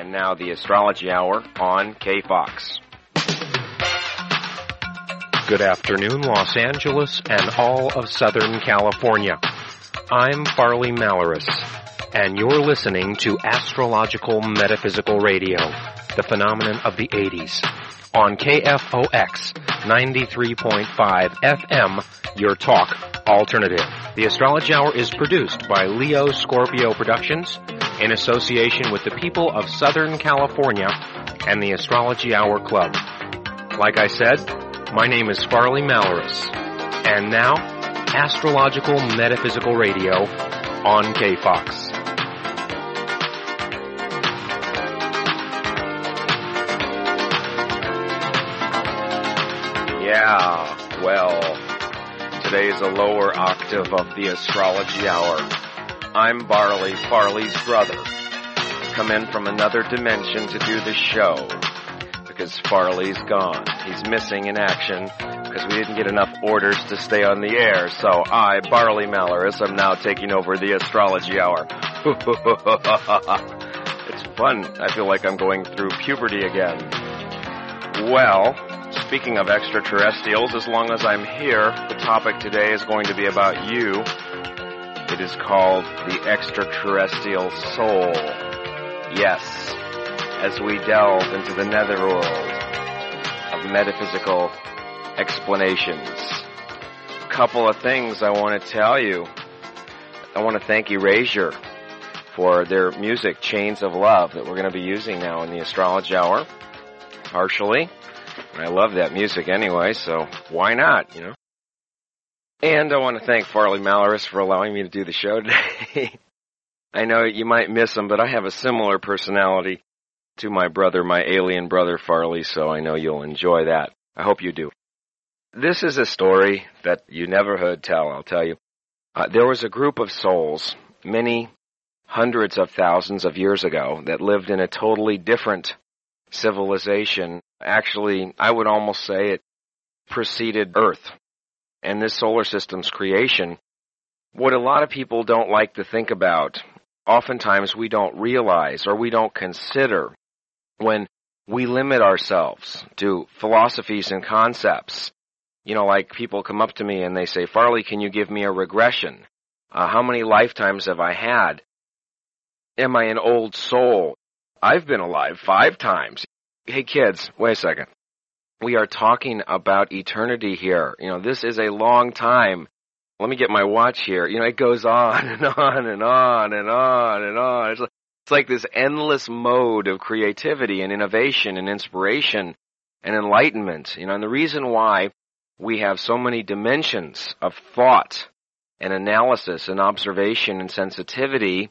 And now the Astrology Hour on KFOX. Good afternoon, Los Angeles and all of Southern California. I'm Farley Malaris, and you're listening to Astrological Metaphysical Radio, the phenomenon of the 80s. On KFOX 93.5 FM, your talk alternative. The Astrology Hour is produced by Leo Scorpio Productions in association with the people of Southern California and the Astrology Hour Club. Like I said, my name is Farley Malaris. And now, Astrological Metaphysical Radio on KFOX. Yeah, well, today is a lower octave of the Astrology Hour. I'm Barley, Farley's brother. Come in from another dimension to do the show because Farley's gone. He's missing in action because we didn't get enough orders to stay on the air. So I, Barley Malaris, am now taking over the Astrology Hour. it's fun. I feel like I'm going through puberty again. Well, speaking of extraterrestrials, as long as I'm here, the topic today is going to be about you. It is called the extraterrestrial soul. Yes, as we delve into the netherworld of metaphysical explanations. a Couple of things I want to tell you. I want to thank Erasure for their music, Chains of Love, that we're going to be using now in the Astrology Hour, partially. I love that music anyway, so why not, you know? And I want to thank Farley Malaris for allowing me to do the show today. I know you might miss him, but I have a similar personality to my brother, my alien brother Farley, so I know you'll enjoy that. I hope you do. This is a story that you never heard tell, I'll tell you. Uh, there was a group of souls, many hundreds of thousands of years ago, that lived in a totally different civilization. Actually, I would almost say it preceded Earth and this solar system's creation. What a lot of people don't like to think about, oftentimes we don't realize or we don't consider when we limit ourselves to philosophies and concepts. You know, like people come up to me and they say, Farley, can you give me a regression? Uh, how many lifetimes have I had? Am I an old soul? I've been alive five times. Hey kids, wait a second. We are talking about eternity here. You know, this is a long time. Let me get my watch here. You know, it goes on and on and on and on and on. It's like, it's like this endless mode of creativity and innovation and inspiration and enlightenment. You know, and the reason why we have so many dimensions of thought and analysis and observation and sensitivity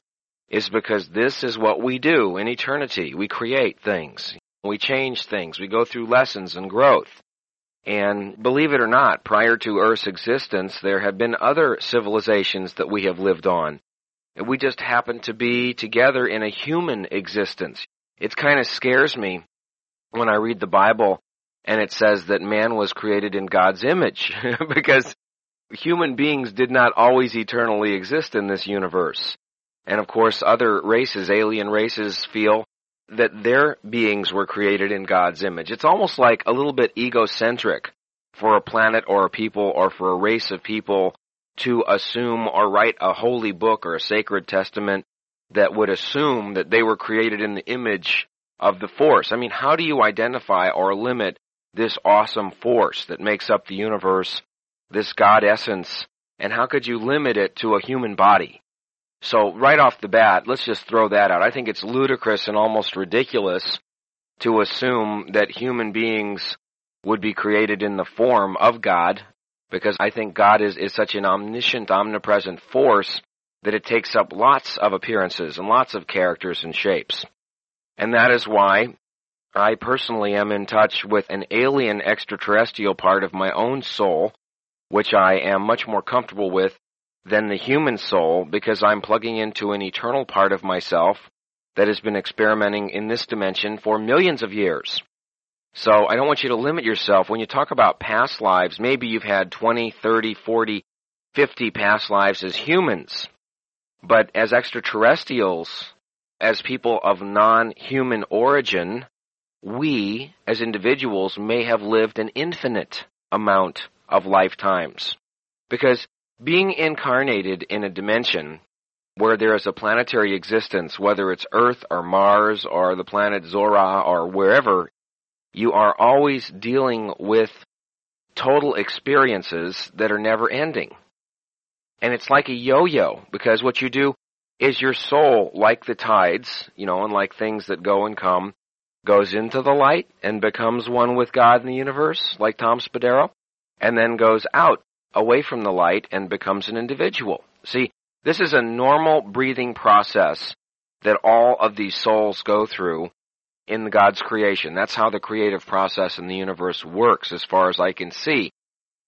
is because this is what we do in eternity. We create things. We change things. We go through lessons and growth. And believe it or not, prior to Earth's existence, there have been other civilizations that we have lived on. And we just happen to be together in a human existence. It kind of scares me when I read the Bible and it says that man was created in God's image because human beings did not always eternally exist in this universe. And of course, other races, alien races, feel that their beings were created in God's image. It's almost like a little bit egocentric for a planet or a people or for a race of people to assume or write a holy book or a sacred testament that would assume that they were created in the image of the force. I mean, how do you identify or limit this awesome force that makes up the universe, this God essence, and how could you limit it to a human body? So right off the bat, let's just throw that out. I think it's ludicrous and almost ridiculous to assume that human beings would be created in the form of God, because I think God is, is such an omniscient, omnipresent force that it takes up lots of appearances and lots of characters and shapes. And that is why I personally am in touch with an alien extraterrestrial part of my own soul, which I am much more comfortable with than the human soul because I'm plugging into an eternal part of myself that has been experimenting in this dimension for millions of years. So I don't want you to limit yourself. When you talk about past lives, maybe you've had 20, 30, 40, 50 past lives as humans. But as extraterrestrials, as people of non-human origin, we as individuals may have lived an infinite amount of lifetimes. Because being incarnated in a dimension where there is a planetary existence, whether it's Earth or Mars or the planet Zora or wherever, you are always dealing with total experiences that are never ending. And it's like a yo-yo because what you do is your soul, like the tides, you know, and like things that go and come, goes into the light and becomes one with God in the universe, like Tom Spadero, and then goes out away from the light and becomes an individual. See, this is a normal breathing process that all of these souls go through in God's creation. That's how the creative process in the universe works as far as I can see.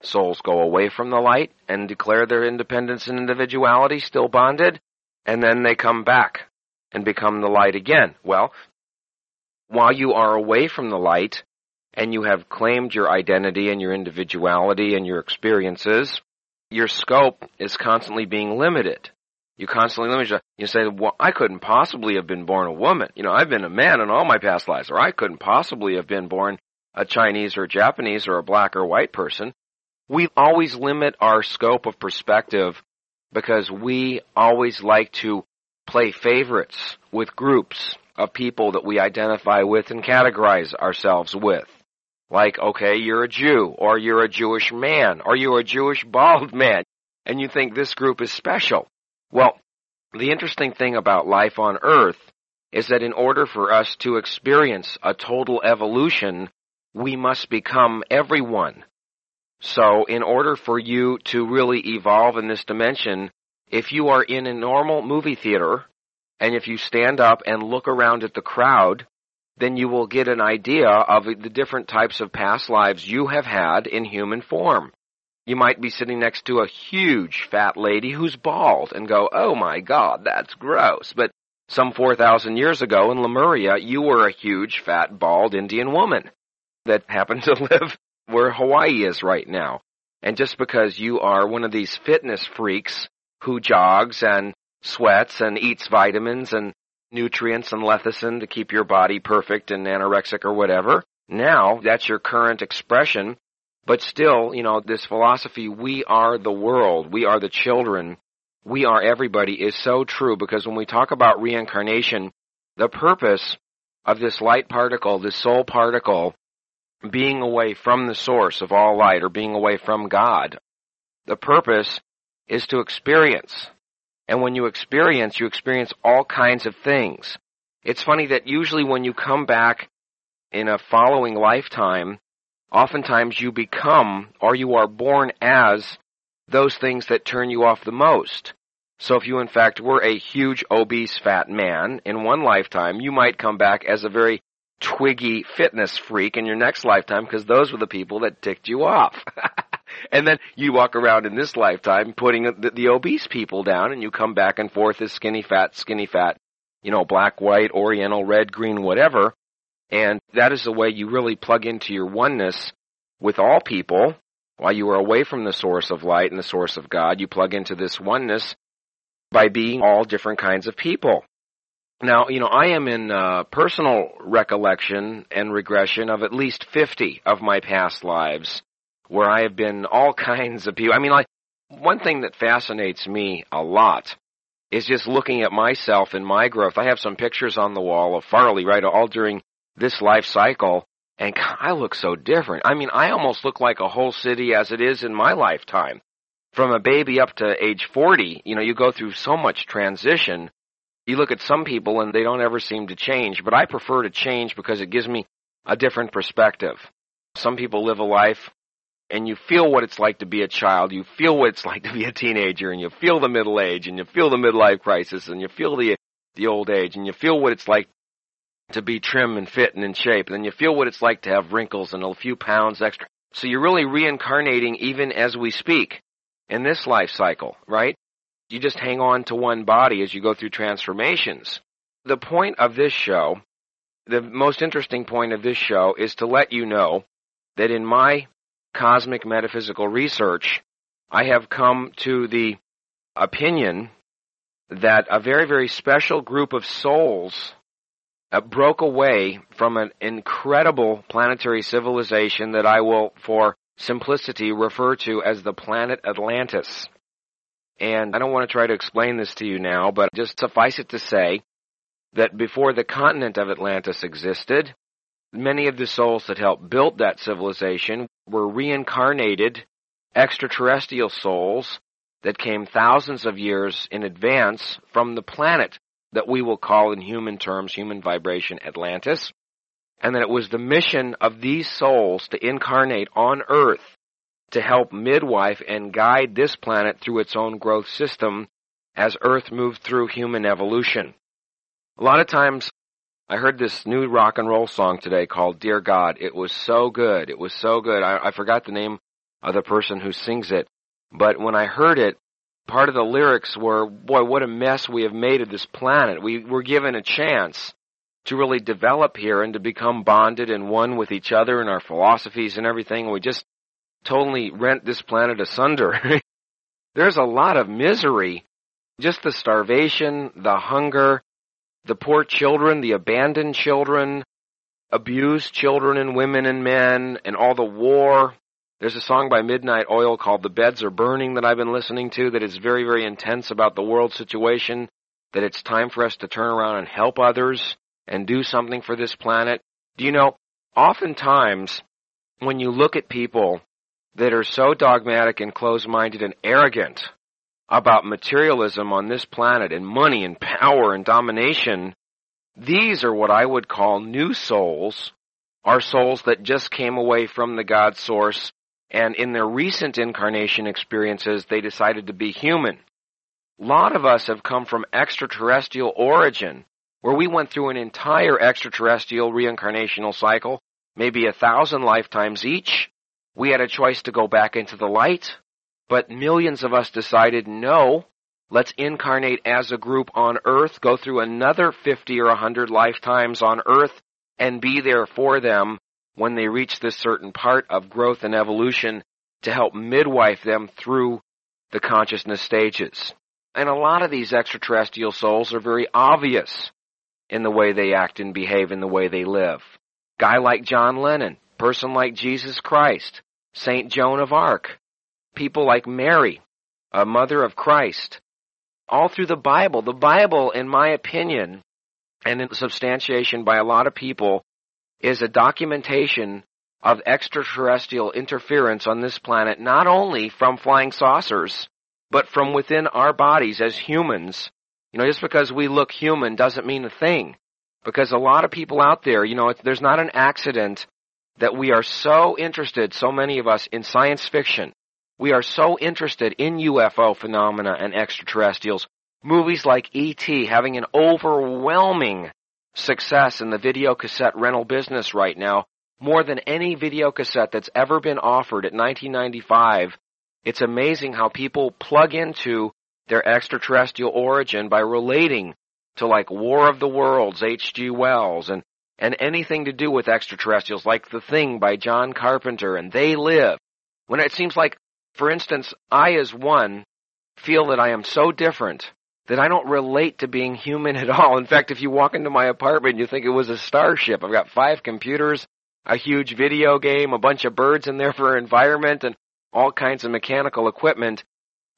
Souls go away from the light and declare their independence and individuality, still bonded, and then they come back and become the light again. Well, while you are away from the light and you have claimed your identity and your individuality and your experiences, your scope is constantly being limited. You constantly limit. You say, "Well, I couldn't possibly have been born a woman. You know, I've been a man in all my past lives, or I couldn't possibly have been born a Chinese or a Japanese or a black or white person." We always limit our scope of perspective because we always like to play favorites with groups of people that we identify with and categorize ourselves with. Like, okay, you're a Jew, or you're a Jewish man, or you're a Jewish bald man, and you think this group is special. Well, the interesting thing about life on Earth is that in order for us to experience a total evolution, we must become everyone. So in order for you to really evolve in this dimension, if you are in a normal movie theater, and if you stand up and look around at the crowd, then you will get an idea of the different types of past lives you have had in human form. You might be sitting next to a huge fat lady who's bald and go, oh my god, that's gross. But some 4,000 years ago in Lemuria, you were a huge fat bald Indian woman that happened to live where Hawaii is right now. And just because you are one of these fitness freaks who jogs and sweats and eats vitamins and nutrients and lecithin to keep your body perfect and anorexic or whatever. Now, that's your current expression. But still, you know, this philosophy, we are the world, we are the children, we are everybody is so true because when we talk about reincarnation, the purpose of this light particle, this soul particle, being away from the source of all light or being away from God, the purpose is to experience and when you experience, you experience all kinds of things. It's funny that usually when you come back in a following lifetime, oftentimes you become or you are born as those things that turn you off the most. So if you in fact were a huge obese fat man in one lifetime, you might come back as a very twiggy fitness freak in your next lifetime because those were the people that ticked you off. and then you walk around in this lifetime putting the, the obese people down and you come back and forth as skinny fat, skinny fat, you know, black, white, oriental, red, green, whatever. And that is the way you really plug into your oneness with all people. While you are away from the source of light and the source of God, you plug into this oneness by being all different kinds of people. Now, you know, I am in uh, personal recollection and regression of at least 50 of my past lives where I have been all kinds of people. I mean, like, one thing that fascinates me a lot is just looking at myself and my growth. I have some pictures on the wall of Farley, right, all during this life cycle, and I look so different. I mean, I almost look like a whole city as it is in my lifetime. From a baby up to age 40, you know, you go through so much transition. You look at some people and they don't ever seem to change, but I prefer to change because it gives me a different perspective. Some people live a life and you feel what it's like to be a child, you feel what it's like to be a teenager, and you feel the middle age, and you feel the midlife crisis, and you feel the the old age, and you feel what it's like to be trim and fit and in shape, and then you feel what it's like to have wrinkles and a few pounds extra. So you're really reincarnating even as we speak in this life cycle, right? You just hang on to one body as you go through transformations. The point of this show, the most interesting point of this show is to let you know that in my cosmic metaphysical research, I have come to the opinion that a very, very special group of souls uh, broke away from an incredible planetary civilization that I will, for simplicity, refer to as the planet Atlantis. And I don't want to try to explain this to you now, but just suffice it to say that before the continent of Atlantis existed, many of the souls that helped build that civilization were reincarnated extraterrestrial souls that came thousands of years in advance from the planet that we will call in human terms, human vibration Atlantis. And that it was the mission of these souls to incarnate on Earth to help midwife and guide this planet through its own growth system as Earth moved through human evolution. A lot of times, I heard this new rock and roll song today called Dear God. It was so good. It was so good. I, I forgot the name of the person who sings it, but when I heard it, part of the lyrics were, boy, what a mess we have made of this planet. We were given a chance to really develop here and to become bonded and one with each other and our philosophies and everything. We just totally rent this planet asunder. There's a lot of misery. Just the starvation, the hunger, the poor children, the abandoned children, abused children and women and men, and all the war. There's a song by Midnight Oil called The Beds Are Burning that I've been listening to that is very, very intense about the world situation, that it's time for us to turn around and help others and do something for this planet. Do you know, oftentimes, when you look at people that are so dogmatic and closed-minded and arrogant about materialism on this planet and money and power and domination, these are what I would call new souls, are souls that just came away from the God source and in their recent incarnation experiences they decided to be human. A lot of us have come from extraterrestrial origin where we went through an entire extraterrestrial reincarnational cycle, maybe a thousand lifetimes each, we had a choice to go back into the light, but millions of us decided no, let's incarnate as a group on earth, go through another 50 or 100 lifetimes on earth, and be there for them when they reach this certain part of growth and evolution to help midwife them through the consciousness stages. And a lot of these extraterrestrial souls are very obvious in the way they act and behave, in the way they live. Guy like John Lennon, person like Jesus Christ, Saint Joan of Arc, people like Mary, a mother of Christ, all through the Bible. The Bible, in my opinion, and in substantiation by a lot of people, is a documentation of extraterrestrial interference on this planet, not only from flying saucers, but from within our bodies as humans. You know, just because we look human doesn't mean a thing. Because a lot of people out there, you know, there's not an accident that we are so interested, so many of us, in science fiction. We are so interested in UFO phenomena and extraterrestrials. Movies like E.T. having an overwhelming success in the video cassette rental business right now, more than any video cassette that's ever been offered at 1995. It's amazing how people plug into their extraterrestrial origin by relating to like War of the Worlds, H.G. Wells, and and anything to do with extraterrestrials, like The Thing by John Carpenter, and They Live. When it seems like, for instance, I as one feel that I am so different that I don't relate to being human at all. In fact, if you walk into my apartment, you think it was a starship. I've got five computers, a huge video game, a bunch of birds in there for environment, and all kinds of mechanical equipment.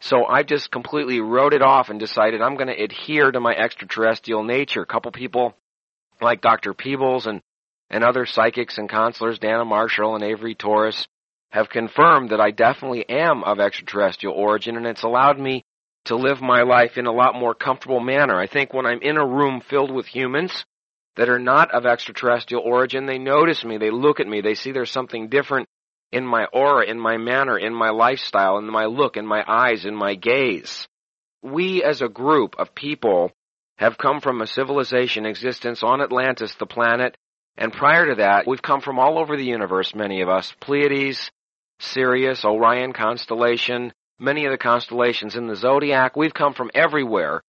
So I just completely wrote it off and decided I'm going to adhere to my extraterrestrial nature. A couple people like Dr. Peebles and, and other psychics and counselors, Dana Marshall and Avery Torres, have confirmed that I definitely am of extraterrestrial origin, and it's allowed me to live my life in a lot more comfortable manner. I think when I'm in a room filled with humans that are not of extraterrestrial origin, they notice me, they look at me, they see there's something different in my aura, in my manner, in my lifestyle, in my look, in my eyes, in my gaze. We as a group of people have come from a civilization existence on Atlantis, the planet, and prior to that, we've come from all over the universe, many of us. Pleiades, Sirius, Orion constellation, many of the constellations in the zodiac. We've come from everywhere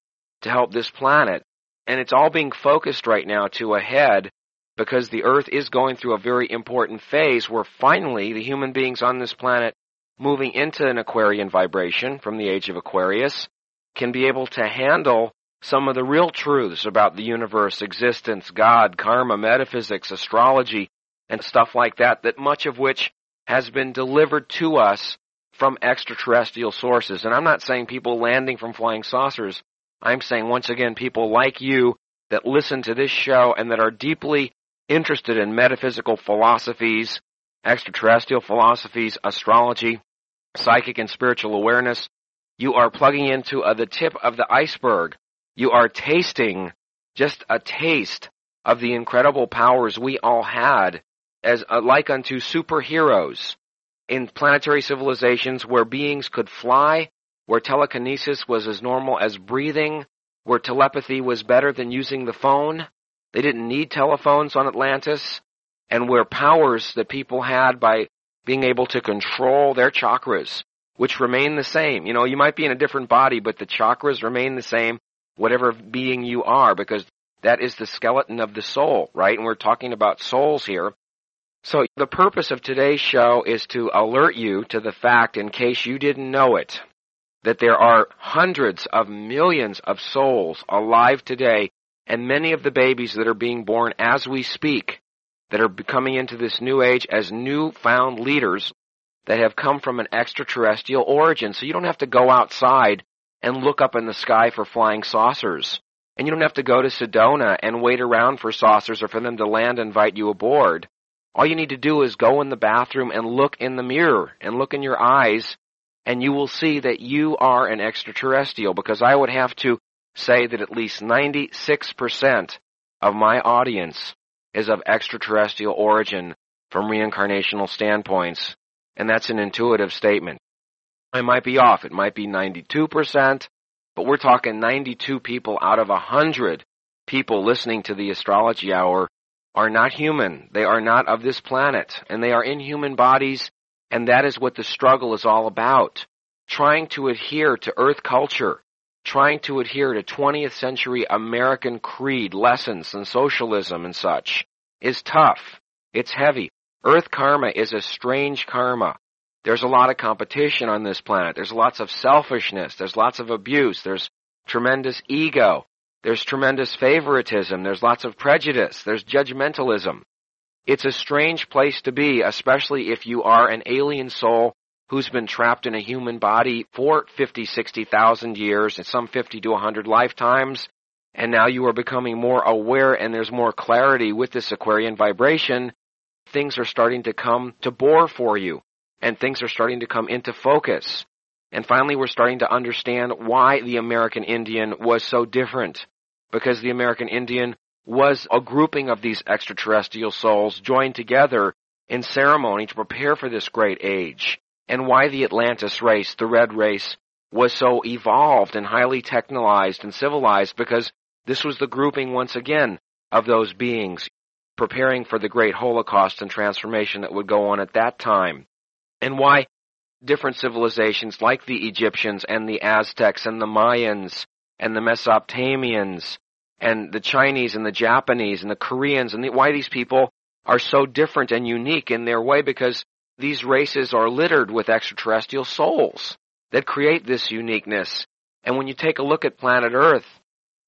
to help this planet. And it's all being focused right now to a head because the Earth is going through a very important phase where finally the human beings on this planet moving into an Aquarian vibration from the age of Aquarius can be able to handle some of the real truths about the universe, existence, God, karma, metaphysics, astrology, and stuff like that, that much of which has been delivered to us from extraterrestrial sources. And I'm not saying people landing from flying saucers. I'm saying once again people like you that listen to this show and that are deeply interested in metaphysical philosophies, extraterrestrial philosophies, astrology, psychic and spiritual awareness. You are plugging into uh, the tip of the iceberg. You are tasting just a taste of the incredible powers we all had as uh, like unto superheroes in planetary civilizations where beings could fly, where telekinesis was as normal as breathing, where telepathy was better than using the phone. They didn't need telephones on Atlantis, and where powers that people had by being able to control their chakras, which remain the same. You know, you might be in a different body, but the chakras remain the same, whatever being you are, because that is the skeleton of the soul, right? And we're talking about souls here. So the purpose of today's show is to alert you to the fact, in case you didn't know it, that there are hundreds of millions of souls alive today, and many of the babies that are being born as we speak, that are coming into this new age as newfound leaders that have come from an extraterrestrial origin. So you don't have to go outside and look up in the sky for flying saucers. And you don't have to go to Sedona and wait around for saucers or for them to land and invite you aboard. All you need to do is go in the bathroom and look in the mirror and look in your eyes and you will see that you are an extraterrestrial because I would have to say that at least 96% of my audience is of extraterrestrial origin from reincarnational standpoints. And that's an intuitive statement. I might be off. It might be 92%, but we're talking 92 people out of 100 people listening to the astrology hour are not human. They are not of this planet, and they are in human bodies, and that is what the struggle is all about. Trying to adhere to Earth culture, trying to adhere to 20th century American creed lessons and socialism and such is tough. It's heavy. Earth karma is a strange karma. There's a lot of competition on this planet. There's lots of selfishness. There's lots of abuse. There's tremendous ego. There's tremendous favoritism. There's lots of prejudice. There's judgmentalism. It's a strange place to be, especially if you are an alien soul who's been trapped in a human body for 50, 60,000 years and some 50 to 100 lifetimes. And now you are becoming more aware and there's more clarity with this Aquarian vibration. Things are starting to come to bore for you and things are starting to come into focus. And finally, we're starting to understand why the American Indian was so different because the American Indian was a grouping of these extraterrestrial souls joined together in ceremony to prepare for this great age, and why the Atlantis race, the red race, was so evolved and highly technologized and civilized because this was the grouping once again of those beings preparing for the great Holocaust and transformation that would go on at that time. And why different civilizations like the Egyptians and the Aztecs and the Mayans and the Mesopotamians and the Chinese and the Japanese and the Koreans and the, why these people are so different and unique in their way because these races are littered with extraterrestrial souls that create this uniqueness. And when you take a look at planet Earth,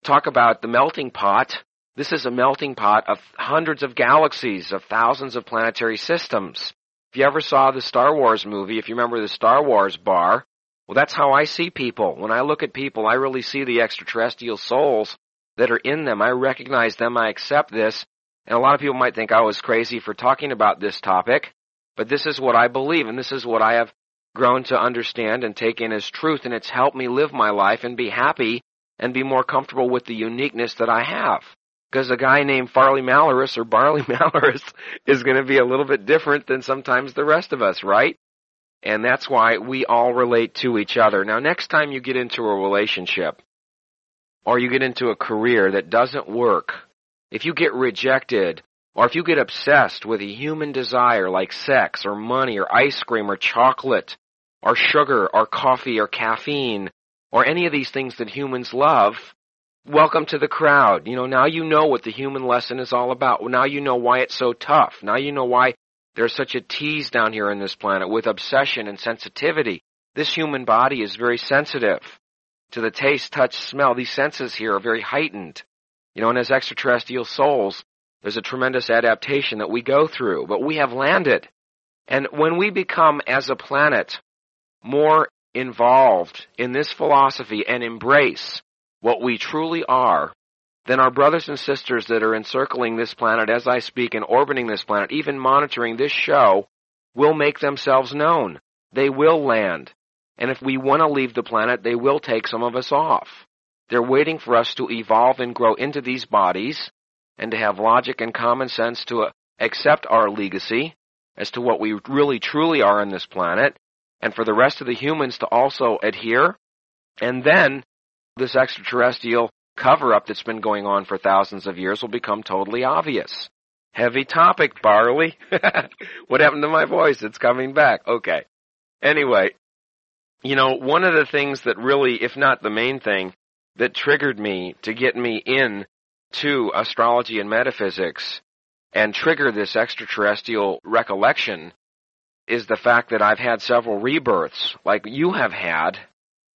talk about the melting pot, this is a melting pot of hundreds of galaxies, of thousands of planetary systems. If you ever saw the Star Wars movie, if you remember the Star Wars bar, well, that's how I see people. When I look at people, I really see the extraterrestrial souls that are in them. I recognize them. I accept this. And a lot of people might think I was crazy for talking about this topic, but this is what I believe and this is what I have grown to understand and take in as truth and it's helped me live my life and be happy and be more comfortable with the uniqueness that I have. Because a guy named Farley Malaris or Barley Malaris is going to be a little bit different than sometimes the rest of us, right? And that's why we all relate to each other. Now, next time you get into a relationship, or you get into a career that doesn't work, if you get rejected, or if you get obsessed with a human desire like sex or money or ice cream or chocolate or sugar or coffee or caffeine or any of these things that humans love, welcome to the crowd. You know, now you know what the human lesson is all about. Now you know why it's so tough. Now you know why there's such a tease down here on this planet with obsession and sensitivity. This human body is very sensitive. To the taste, touch, smell. These senses here are very heightened. You know, and as extraterrestrial souls, there's a tremendous adaptation that we go through, but we have landed. And when we become, as a planet, more involved in this philosophy and embrace what we truly are, then our brothers and sisters that are encircling this planet as I speak and orbiting this planet, even monitoring this show, will make themselves known. They will land. And if we want to leave the planet, they will take some of us off. They're waiting for us to evolve and grow into these bodies and to have logic and common sense to uh, accept our legacy as to what we really truly are on this planet and for the rest of the humans to also adhere. And then this extraterrestrial cover up that's been going on for thousands of years will become totally obvious. Heavy topic, Barley. what happened to my voice? It's coming back. Okay. Anyway, you know, one of the things that really, if not the main thing, that triggered me to get me in to astrology and metaphysics and trigger this extraterrestrial recollection is the fact that I've had several rebirths, like you have had,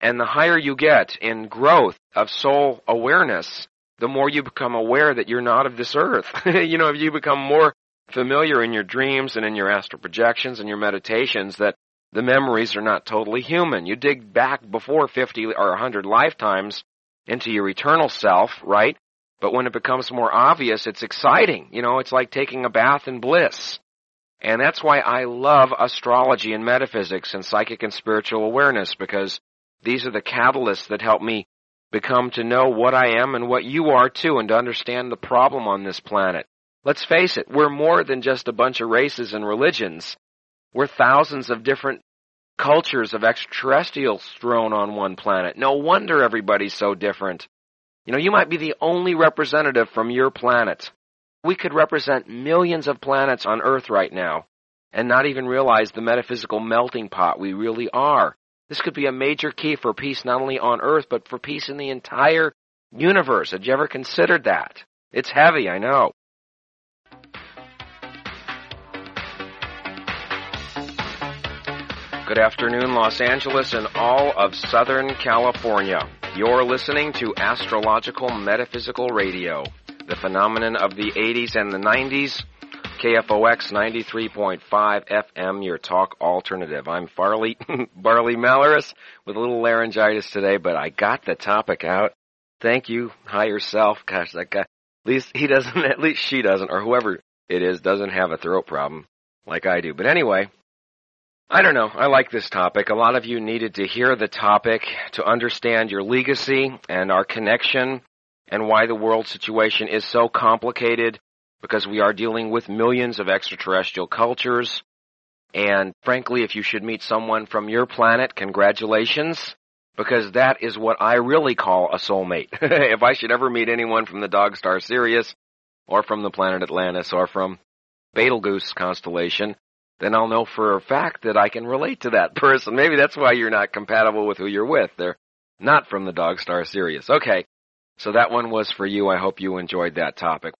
and the higher you get in growth of soul awareness, the more you become aware that you're not of this earth. you know, if you become more familiar in your dreams and in your astral projections and your meditations that the memories are not totally human. You dig back before 50 or 100 lifetimes into your eternal self, right? But when it becomes more obvious, it's exciting. You know, it's like taking a bath in bliss. And that's why I love astrology and metaphysics and psychic and spiritual awareness because these are the catalysts that help me become to know what I am and what you are too and to understand the problem on this planet. Let's face it, we're more than just a bunch of races and religions. We're thousands of different cultures of extraterrestrials thrown on one planet. No wonder everybody's so different. You know, you might be the only representative from your planet. We could represent millions of planets on Earth right now and not even realize the metaphysical melting pot we really are. This could be a major key for peace not only on Earth, but for peace in the entire universe. Had you ever considered that? It's heavy, I know. Good afternoon, Los Angeles and all of Southern California. You're listening to Astrological Metaphysical Radio, the phenomenon of the 80s and the 90s KFOX 93.5 FM, your talk alternative. I'm Farley, Barley Malaris with a little laryngitis today, but I got the topic out. Thank you, higher self. Gosh, that guy, at least he doesn't, at least she doesn't, or whoever it is, doesn't have a throat problem like I do. But anyway, I don't know. I like this topic. A lot of you needed to hear the topic to understand your legacy and our connection and why the world situation is so complicated because we are dealing with millions of extraterrestrial cultures. And frankly, if you should meet someone from your planet, congratulations, because that is what I really call a soulmate. if I should ever meet anyone from the dog star Sirius, or from the planet Atlantis, or from Betelgeuse constellation, then I'll know for a fact that I can relate to that person. Maybe that's why you're not compatible with who you're with. They're not from the Dog Star Sirius. Okay. So that one was for you. I hope you enjoyed that topic.